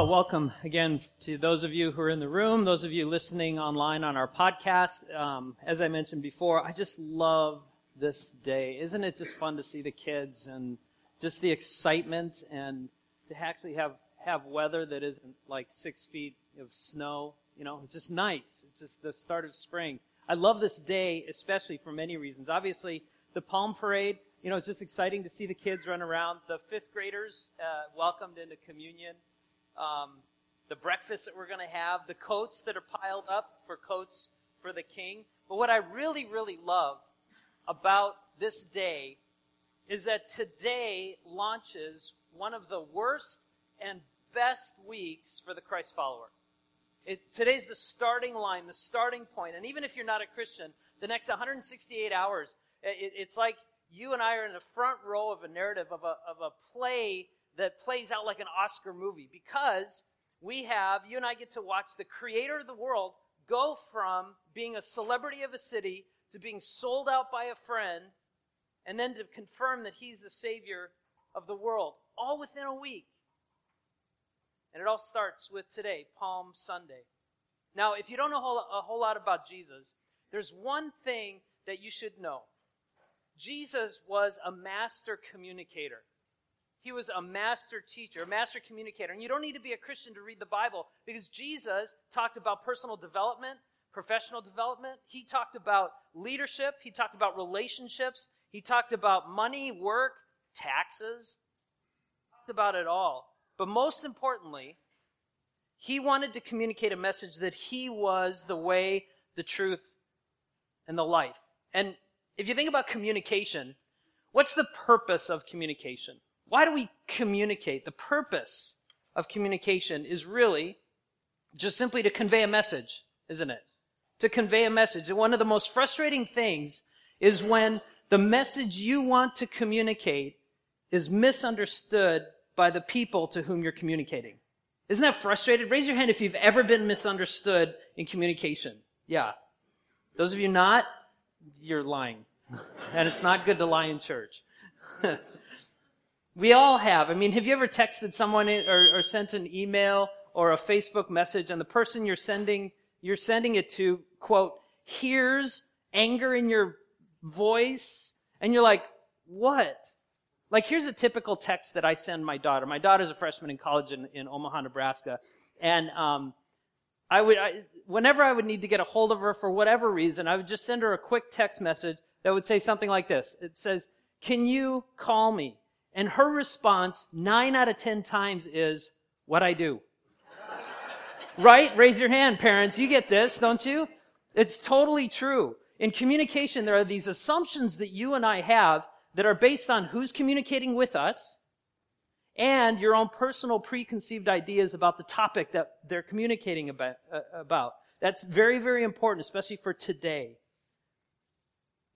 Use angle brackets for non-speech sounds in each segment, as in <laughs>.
Well, welcome again to those of you who are in the room, those of you listening online on our podcast. Um, as I mentioned before, I just love this day. Isn't it just fun to see the kids and just the excitement and to actually have, have weather that isn't like six feet of snow? You know, it's just nice. It's just the start of spring. I love this day, especially for many reasons. Obviously, the Palm Parade, you know, it's just exciting to see the kids run around. The fifth graders uh, welcomed into communion um, the breakfast that we're going to have, the coats that are piled up for coats for the king. But what I really, really love about this day is that today launches one of the worst and best weeks for the Christ follower. It, today's the starting line, the starting point. And even if you're not a Christian, the next 168 hours, it, it's like you and I are in the front row of a narrative of a, of a play that plays out like an Oscar movie because we have, you and I get to watch the creator of the world go from being a celebrity of a city to being sold out by a friend and then to confirm that he's the savior of the world, all within a week. And it all starts with today, Palm Sunday. Now, if you don't know a whole, lot about Jesus, there's one thing that you should know. Jesus was a master communicator. He was a master teacher, a master communicator. And you don't need to be a Christian to read the Bible because Jesus talked about personal development, professional development. He talked about leadership. He talked about relationships. He talked about money, work, taxes. He talked about it all. But most importantly, he wanted to communicate a message that he was the way, the truth, and the life. And if you think about communication, what's the purpose of communication? Why do we communicate? The purpose of communication is really just simply to convey a message, isn't it? To convey a message. And one of the most frustrating things is when the message you want to communicate is misunderstood by the people to whom you're communicating. Isn't that frustrating? Raise your hand if you've ever been misunderstood in communication. Yeah. Those of you not, you're lying. and it's not good to lie in church. <laughs> We all have. I mean, have you ever texted someone or, or sent an email or a Facebook message and the person you're sending, you're sending it to, quote, hears anger in your voice and you're like, what? Like, here's a typical text that I send my daughter. My daughter's a freshman in college in, in Omaha, Nebraska. And, um, I would, I, whenever I would need to get a hold of her for whatever reason, I would just send her a quick text message that would say something like this. It says, can you call me? And her response, nine out of ten times, is, What I do. right? Raise your hand, parents. You get this, don't you? It's totally true. In communication, there are these assumptions that you and I have that are based on who's communicating with us and your own personal preconceived ideas about the topic that they're communicating about. Uh, about. That's very, very important, especially for today.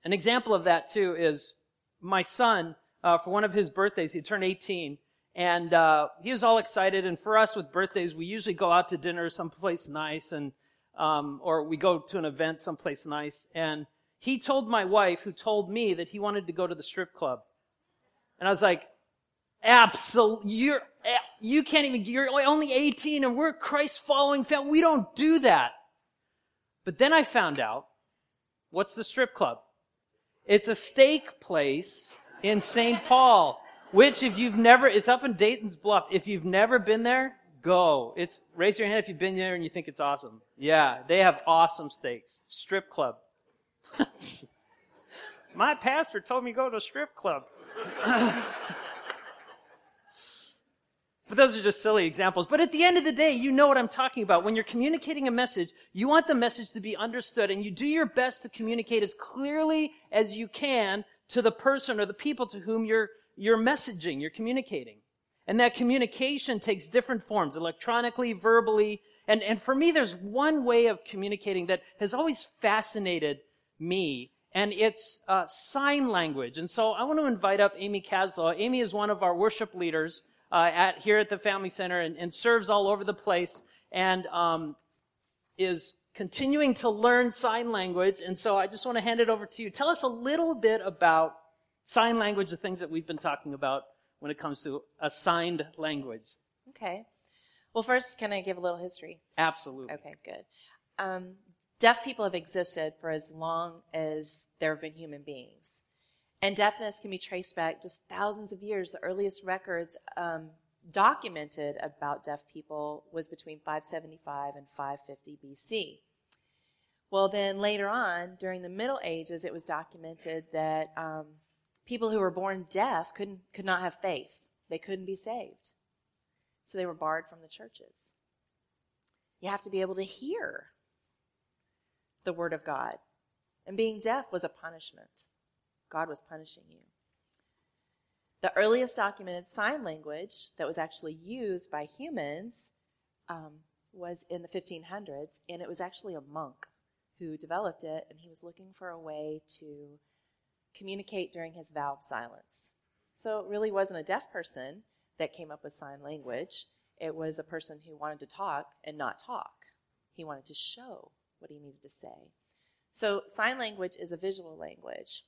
An example of that, too, is my son uh, for one of his birthdays. He turned 18. And uh, he was all excited. And for us with birthdays, we usually go out to dinner someplace nice, and um, or we go to an event someplace nice. And he told my wife, who told me that he wanted to go to the strip club. And I was like, absolutely, you're, eh, you can't even, you're only 18 and we're Christ following family. We don't do that. But then I found out, what's the strip club? It's a steak place in St. Paul, which if you've never, it's up in Dayton's Bluff. If you've never been there, go. It's, raise your hand if you've been there and you think it's awesome. Yeah, they have awesome steaks. Strip club. <laughs> My pastor told me to go to a strip club. <laughs> But those are just silly examples. But at the end of the day, you know what I'm talking about. When you're communicating a message, you want the message to be understood and you do your best to communicate as clearly as you can to the person or the people to whom you're, you're messaging, you're communicating. And that communication takes different forms, electronically, verbally. And, and for me, there's one way of communicating that has always fascinated me, and it's uh, sign language. And so I want to invite up Amy Caslow. Amy is one of our worship leaders uh, at, here at the Family Center and, and serves all over the place and um, is continuing to learn sign language. And so I just want to hand it over to you. Tell us a little bit about sign language, the things that we've been talking about when it comes to assigned language. Okay. Well, first, can I give a little history? Absolutely. Okay, good. Um, deaf people have existed for as long as there have been human beings. And deafness can be traced back just thousands of years. The earliest records um, documented about deaf people was between 575 and 550 BC. Well, then later on, during the Middle Ages, it was documented that um, people who were born deaf couldn't, could not have faith. They couldn't be saved. So they were barred from the churches. You have to be able to hear the Word of God. And being deaf was a punishment. God was punishing you. The earliest documented sign language that was actually used by humans um, was in the 1500s, and it was actually a monk who developed it, and he was looking for a way to communicate during his vow of silence. So it really wasn't a deaf person that came up with sign language. It was a person who wanted to talk and not talk. He wanted to show what he needed to say. So sign language is a visual language.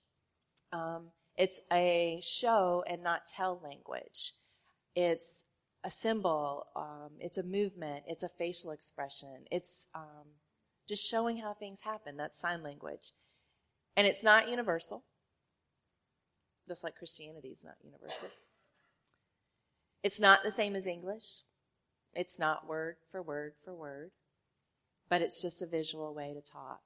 Um, it's a show and not tell language. It's a symbol. Um, it's a movement. It's a facial expression. It's um, just showing how things happen. That's sign language. And it's not universal, just like Christianity is not universal. It's not the same as English. It's not word for word for word, but it's just a visual way to talk.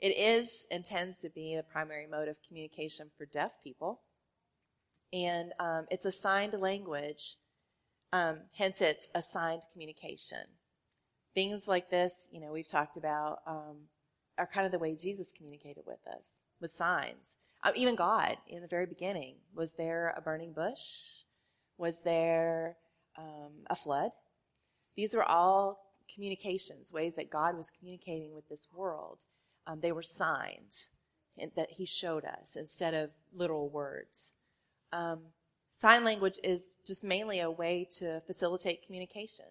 It is and tends to be a primary mode of communication for deaf people. And um, it's a signed language, um, hence, it's a signed communication. Things like this, you know, we've talked about, um, are kind of the way Jesus communicated with us, with signs. Um, even God, in the very beginning, was there a burning bush? Was there um, a flood? These were all communications, ways that God was communicating with this world. Um, they were signs that He showed us instead of literal words. Um, sign language is just mainly a way to facilitate communication.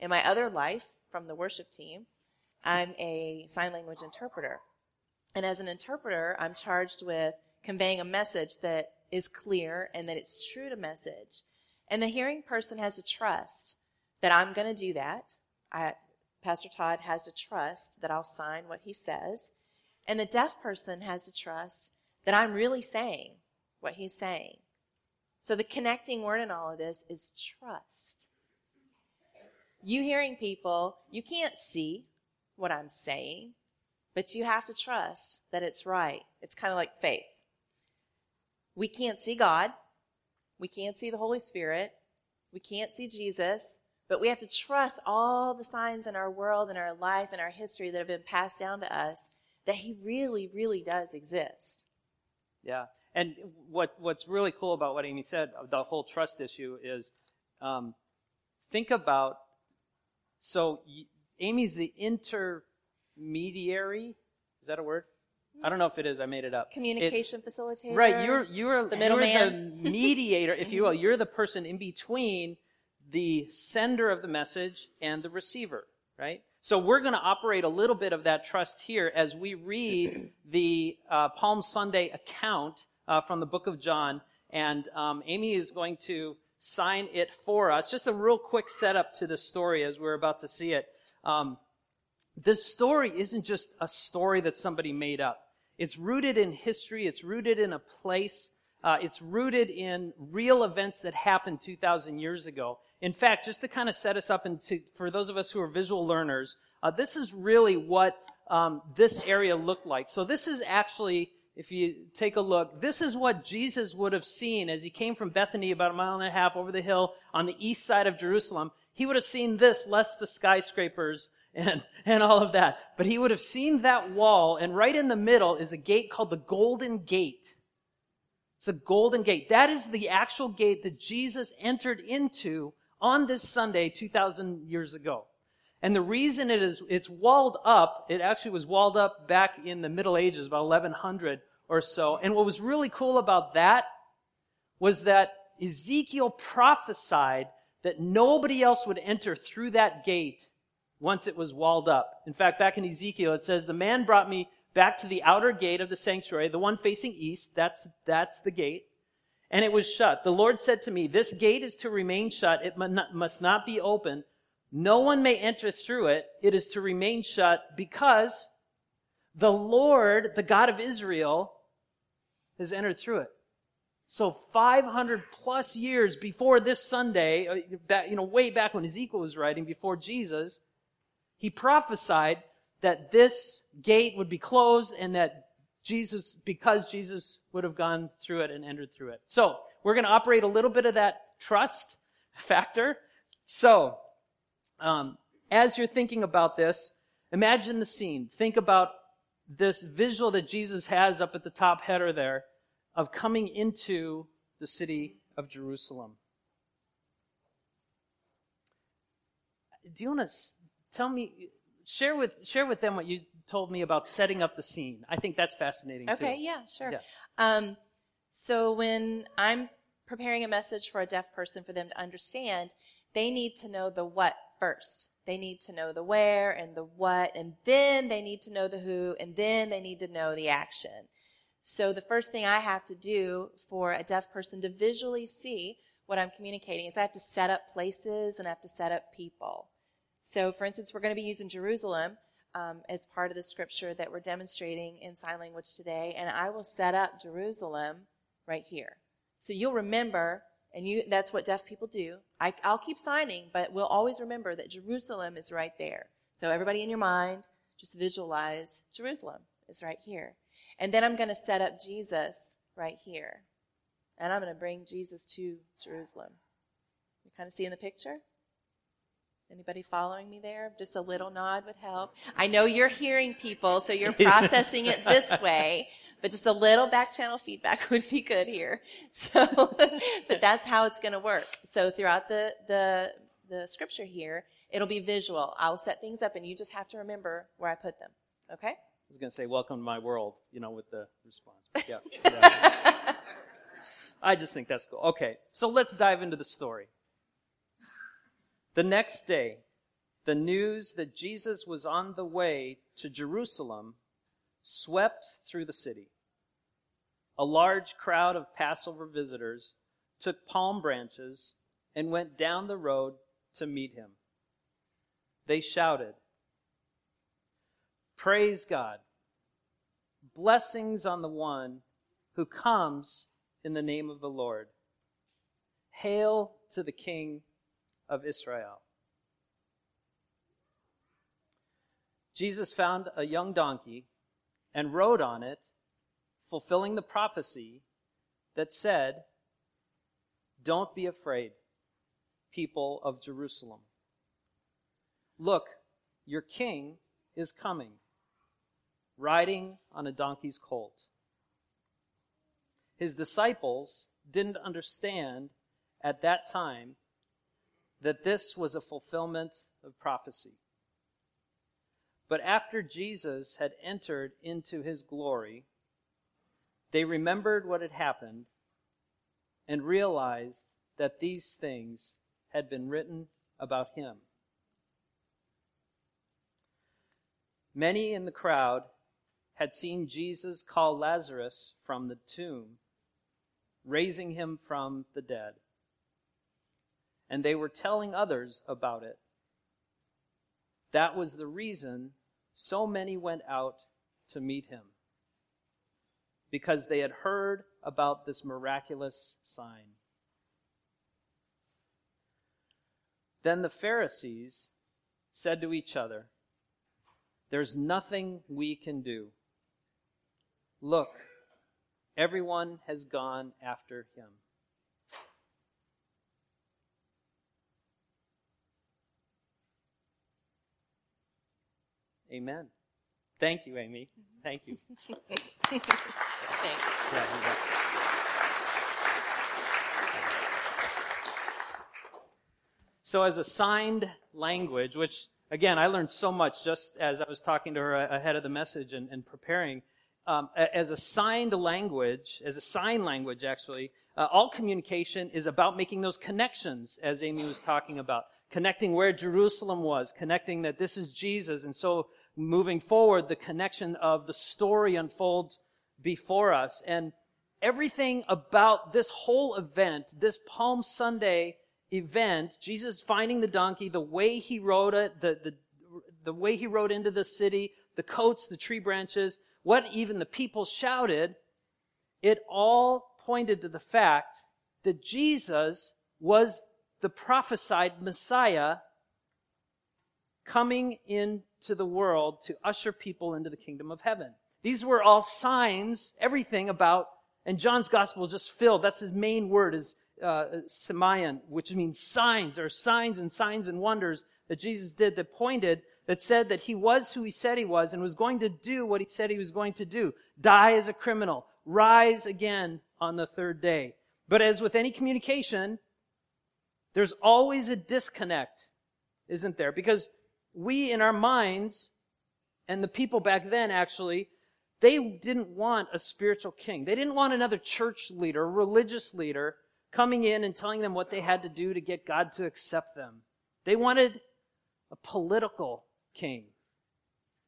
In my other life, from the worship team. I'm a sign language interpreter. And as an interpreter, I'm charged with conveying a message that is clear and that it's true to message. And the hearing person has to trust that I'm going to do that. I, Pastor Todd has to trust that I'll sign what he says. And the deaf person has to trust that I'm really saying what he's saying. So the connecting word in all of this is trust. You hearing people, you can't see what I'm saying, but you have to trust that it's right. It's kind of like faith. We can't see God. We can't see the Holy Spirit. We can't see Jesus, but we have to trust all the signs in our world and our life and our history that have been passed down to us that He really, really does exist. Yeah. And what, what's really cool about what Amy said, the whole trust issue, is um, think about so Amy's the intermediary. Is that a word? I don't know if it is. I made it up. Communication it's, facilitator. Right. You're you're the middleman. You're the mediator, if you will. <laughs> You're the person in between the sender of the message and the receiver. Right. So we're going to operate a little bit of that trust here as we read <clears throat> the uh, Palm Sunday account uh, from the book of John, and um, Amy is going to sign it for us. Just a real quick setup to the story as we're about to see it. Um, this story isn't just a story that somebody made up. It's rooted in history. It's rooted in a place. Uh, it's rooted in real events that happened 2,000 years ago. In fact, just to kind of set us up into, for those of us who are visual learners, uh, this is really what um, this area looked like. So this is actually if you take a look, this is what Jesus would have seen as he came from Bethany about a mile and a half over the hill on the east side of Jerusalem. He would have seen this, less the skyscrapers and, and all of that. But he would have seen that wall, and right in the middle is a gate called the Golden Gate. It's a golden gate. That is the actual gate that Jesus entered into on this Sunday 2,000 years ago. And the reason it is, it's walled up, it actually was walled up back in the Middle Ages, about 1100 or so. And what was really cool about that was that Ezekiel prophesied that nobody else would enter through that gate once it was walled up. In fact, back in Ezekiel, it says, The man brought me back to the outer gate of the sanctuary, the one facing east. That's, that's the gate. And it was shut. The Lord said to me, This gate is to remain shut. It must not be open. no one may enter through it. It is to remain shut because the Lord, the God of Israel, has entered through it. So 500 plus years before this Sunday, uh, you know, way back when Ezekiel was writing, before Jesus, he prophesied that this gate would be closed and that Jesus, because Jesus would have gone through it and entered through it. So, we're going to operate a little bit of that trust factor. So, um, as you're thinking about this, imagine the scene. Think about this visual that Jesus has up at the top header there of coming into the city of Jerusalem. Do you want to tell me, share with, share with them what you told me about setting up the scene? I think that's fascinating okay, too. yeah, sure. Yeah. Um, so when I'm preparing a message for a deaf person for them to understand, they need to know the what first. They need to know the where and the what, and then they need to know the who, and then they need to know the action. So the first thing I have to do for a deaf person to visually see what I'm communicating is I have to set up places and I have to set up people. So, for instance, we're going to be using Jerusalem um, as part of the scripture that we're demonstrating in sign language today, and I will set up Jerusalem right here. So you'll remember and you, that's what deaf people do. I, I'll keep signing, but we'll always remember that Jerusalem is right there. So everybody in your mind, just visualize Jerusalem is right here. And then I'm going to set up Jesus right here. And I'm going to bring Jesus to Jerusalem. You kind of see in the picture? Anybody following me there? Just a little nod would help. I know you're hearing people, so you're <laughs> processing it this way, but just a little back channel feedback <laughs> would be good here. So, <laughs> but that's how it's going to work. So throughout the, the, the scripture here, it'll be visual. I'll set things up and you just have to remember where I put them. Okay? I was going to say, welcome to my world, you know, with the response. Yeah. yeah. I just think that's cool. Okay. So let's dive into the story. The next day, the news that Jesus was on the way to Jerusalem swept through the city. A large crowd of Passover visitors took palm branches and went down the road to meet him. They shouted, Praise God! Blessings on the one who comes in the name of the Lord. Hail to the King of Israel. Jesus found a young donkey and rode on it, fulfilling the prophecy that said, Don't be afraid, people of Jerusalem. Look, your king is coming, riding on a donkey's colt. His disciples didn't understand at that time that this was a fulfillment of prophecy. But after Jesus had entered into his glory, they remembered what had happened and realized that these things had been written about him. Many in the crowd had seen Jesus call Lazarus from the tomb, raising him from the dead and they were telling others about it. That was the reason so many went out to meet him, because they had heard about this miraculous sign. Then the Pharisees said to each other, There's nothing we can do. Look, everyone has gone after him. Amen. Thank you, Amy. Thank you. Thanks. Yeah, so, as a signed language, which again, I learned so much just as I was talking to her ahead of the message and, and preparing. Um, as a signed language, as a sign language, actually, uh, all communication is about making those connections, as Amy was talking about. Connecting where Jerusalem was, connecting that this is Jesus. And so moving forward, the connection of the story unfolds before us. And everything about this whole event, this Palm Sunday event, Jesus finding the donkey, the way he rode it, the, the, the way he rode into the city, the coats, the tree branches, what even the people shouted, it all pointed to the fact that Jesus was the prophesied Messiah coming into the world to usher people into the kingdom of heaven. These were all signs, everything about, and John's gospel is just filled. That's his main word is uh, semeion, which means signs, or signs and signs and wonders that Jesus did that pointed, that said that he was who he said he was and was going to do what he said he was going to do. Die as a criminal, rise again on the third day. But as with any communication, there's always a disconnect, isn't there? Because we in our minds, and the people back then actually, they didn't want a spiritual king. They didn't want another church leader, religious leader, coming in and telling them what they had to do to get God to accept them. They wanted a political king.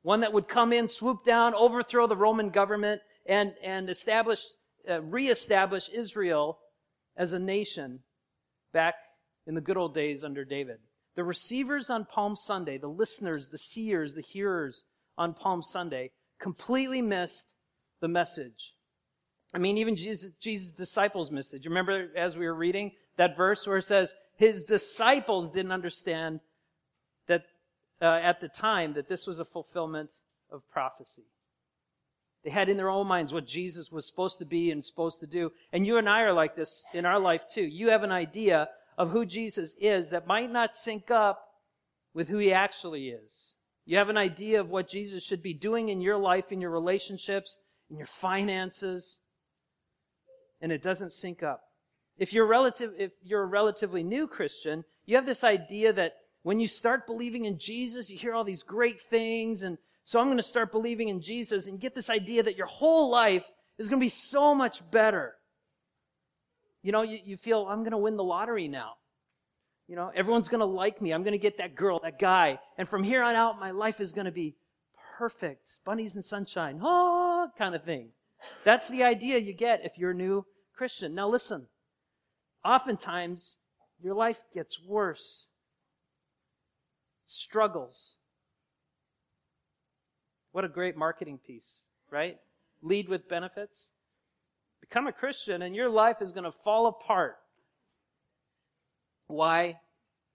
One that would come in, swoop down, overthrow the Roman government, and, and establish, uh, reestablish Israel as a nation back in the good old days under David. The receivers on Palm Sunday, the listeners, the seers, the hearers on Palm Sunday, completely missed the message. I mean, even Jesus, Jesus' disciples missed it. Do You remember as we were reading that verse where it says, his disciples didn't understand that uh, at the time that this was a fulfillment of prophecy. They had in their own minds what Jesus was supposed to be and supposed to do. And you and I are like this in our life too. You have an idea of who Jesus is that might not sync up with who he actually is. You have an idea of what Jesus should be doing in your life, in your relationships, in your finances, and it doesn't sync up. If you're relative, if you're a relatively new Christian, you have this idea that when you start believing in Jesus, you hear all these great things, and so I'm going to start believing in Jesus and get this idea that your whole life is going to be so much better. You know, you, you feel, I'm going to win the lottery now. You know, everyone's going to like me. I'm going to get that girl, that guy. And from here on out, my life is going to be perfect. Bunnies and sunshine. Oh, kind of thing. That's the idea you get if you're a new Christian. Now listen. Oftentimes, your life gets worse. Struggles. What a great marketing piece, right? Lead with benefits. Become a Christian and your life is going to fall apart. Why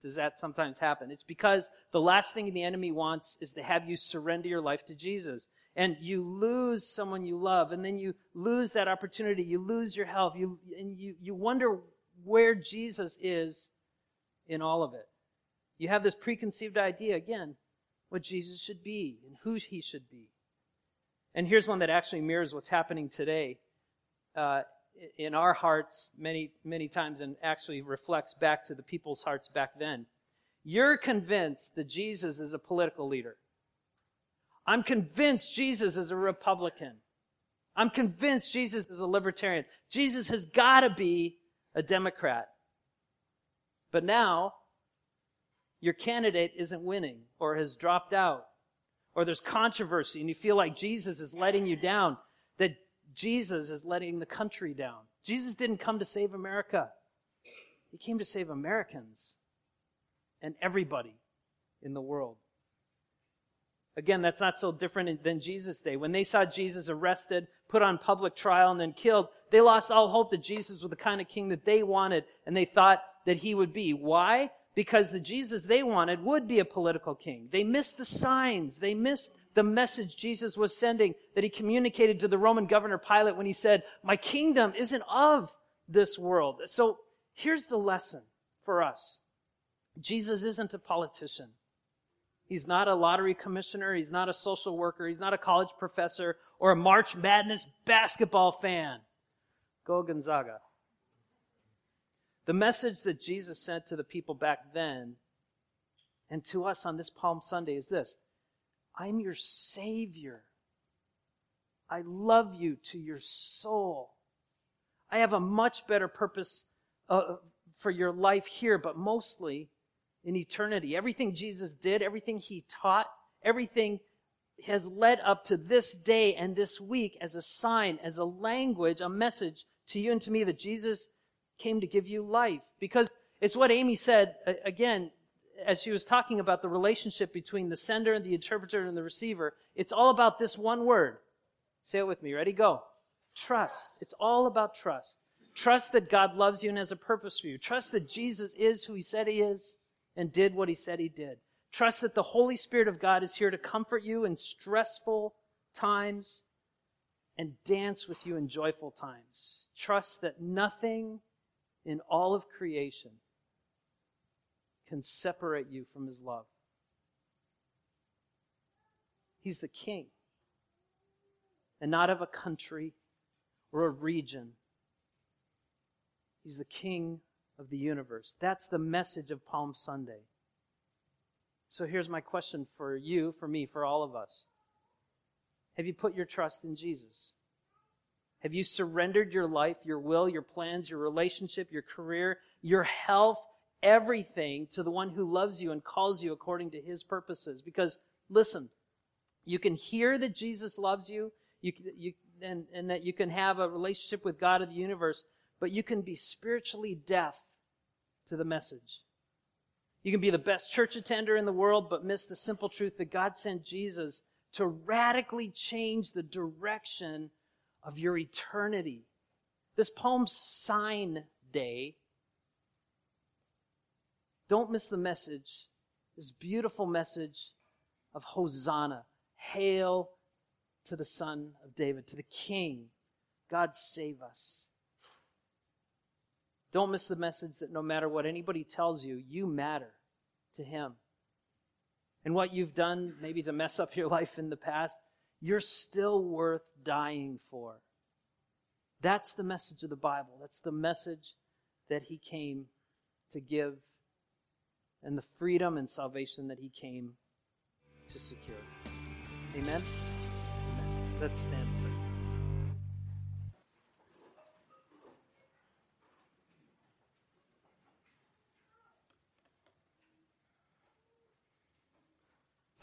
does that sometimes happen? It's because the last thing the enemy wants is to have you surrender your life to Jesus. And you lose someone you love, and then you lose that opportunity. You lose your health. You, and you, you wonder where Jesus is in all of it. You have this preconceived idea, again, what Jesus should be and who he should be. And here's one that actually mirrors what's happening today uh, in our hearts many, many times and actually reflects back to the people's hearts back then. You're convinced that Jesus is a political leader. I'm convinced Jesus is a Republican. I'm convinced Jesus is a libertarian. Jesus has got to be a Democrat. But now, your candidate isn't winning or has dropped out or there's controversy and you feel like Jesus is letting you down, Jesus is letting the country down. Jesus didn't come to save America. He came to save Americans and everybody in the world. Again, that's not so different than Jesus' day. When they saw Jesus arrested, put on public trial, and then killed, they lost all hope that Jesus was the kind of king that they wanted and they thought that he would be. Why? Because the Jesus they wanted would be a political king. They missed the signs. They missed the message Jesus was sending that he communicated to the Roman governor Pilate when he said, My kingdom isn't of this world. So here's the lesson for us Jesus isn't a politician. He's not a lottery commissioner. He's not a social worker. He's not a college professor or a March Madness basketball fan. Go Gonzaga. The message that Jesus sent to the people back then and to us on this Palm Sunday is this I'm your Savior. I love you to your soul. I have a much better purpose uh, for your life here, but mostly in eternity. Everything Jesus did, everything he taught, everything has led up to this day and this week as a sign, as a language, a message to you and to me that Jesus came to give you life. Because It's what Amy said, again, as she was talking about the relationship between the sender and the interpreter and the receiver. It's all about this one word. Say it with me. Ready? Go. Trust. It's all about trust. Trust that God loves you and has a purpose for you. Trust that Jesus is who he said he is and did what he said he did. Trust that the Holy Spirit of God is here to comfort you in stressful times and dance with you in joyful times. Trust that nothing in all of creation can separate you from his love. He's the king, and not of a country or a region. He's the king of the universe. That's the message of Palm Sunday. So here's my question for you, for me, for all of us. Have you put your trust in Jesus? Have you surrendered your life, your will, your plans, your relationship, your career, your health, everything to the one who loves you and calls you according to his purposes? Because listen, you can hear that Jesus loves you, you, you and, and that you can have a relationship with God of the universe, but you can be spiritually deaf to the message. You can be the best church attender in the world, but miss the simple truth that God sent Jesus to radically change the direction of your eternity. This Palm Sign Day, don't miss the message, this beautiful message of Hosanna. Hail to the Son of David, to the King. God save us. Don't miss the message that no matter what anybody tells you, you matter to Him. And what you've done, maybe to mess up your <laughs> life in the past, you're still worth dying for. That's the message of the Bible. That's the message that He came to give and the freedom and salvation that He came to secure. Amen? Amen. Let's stand.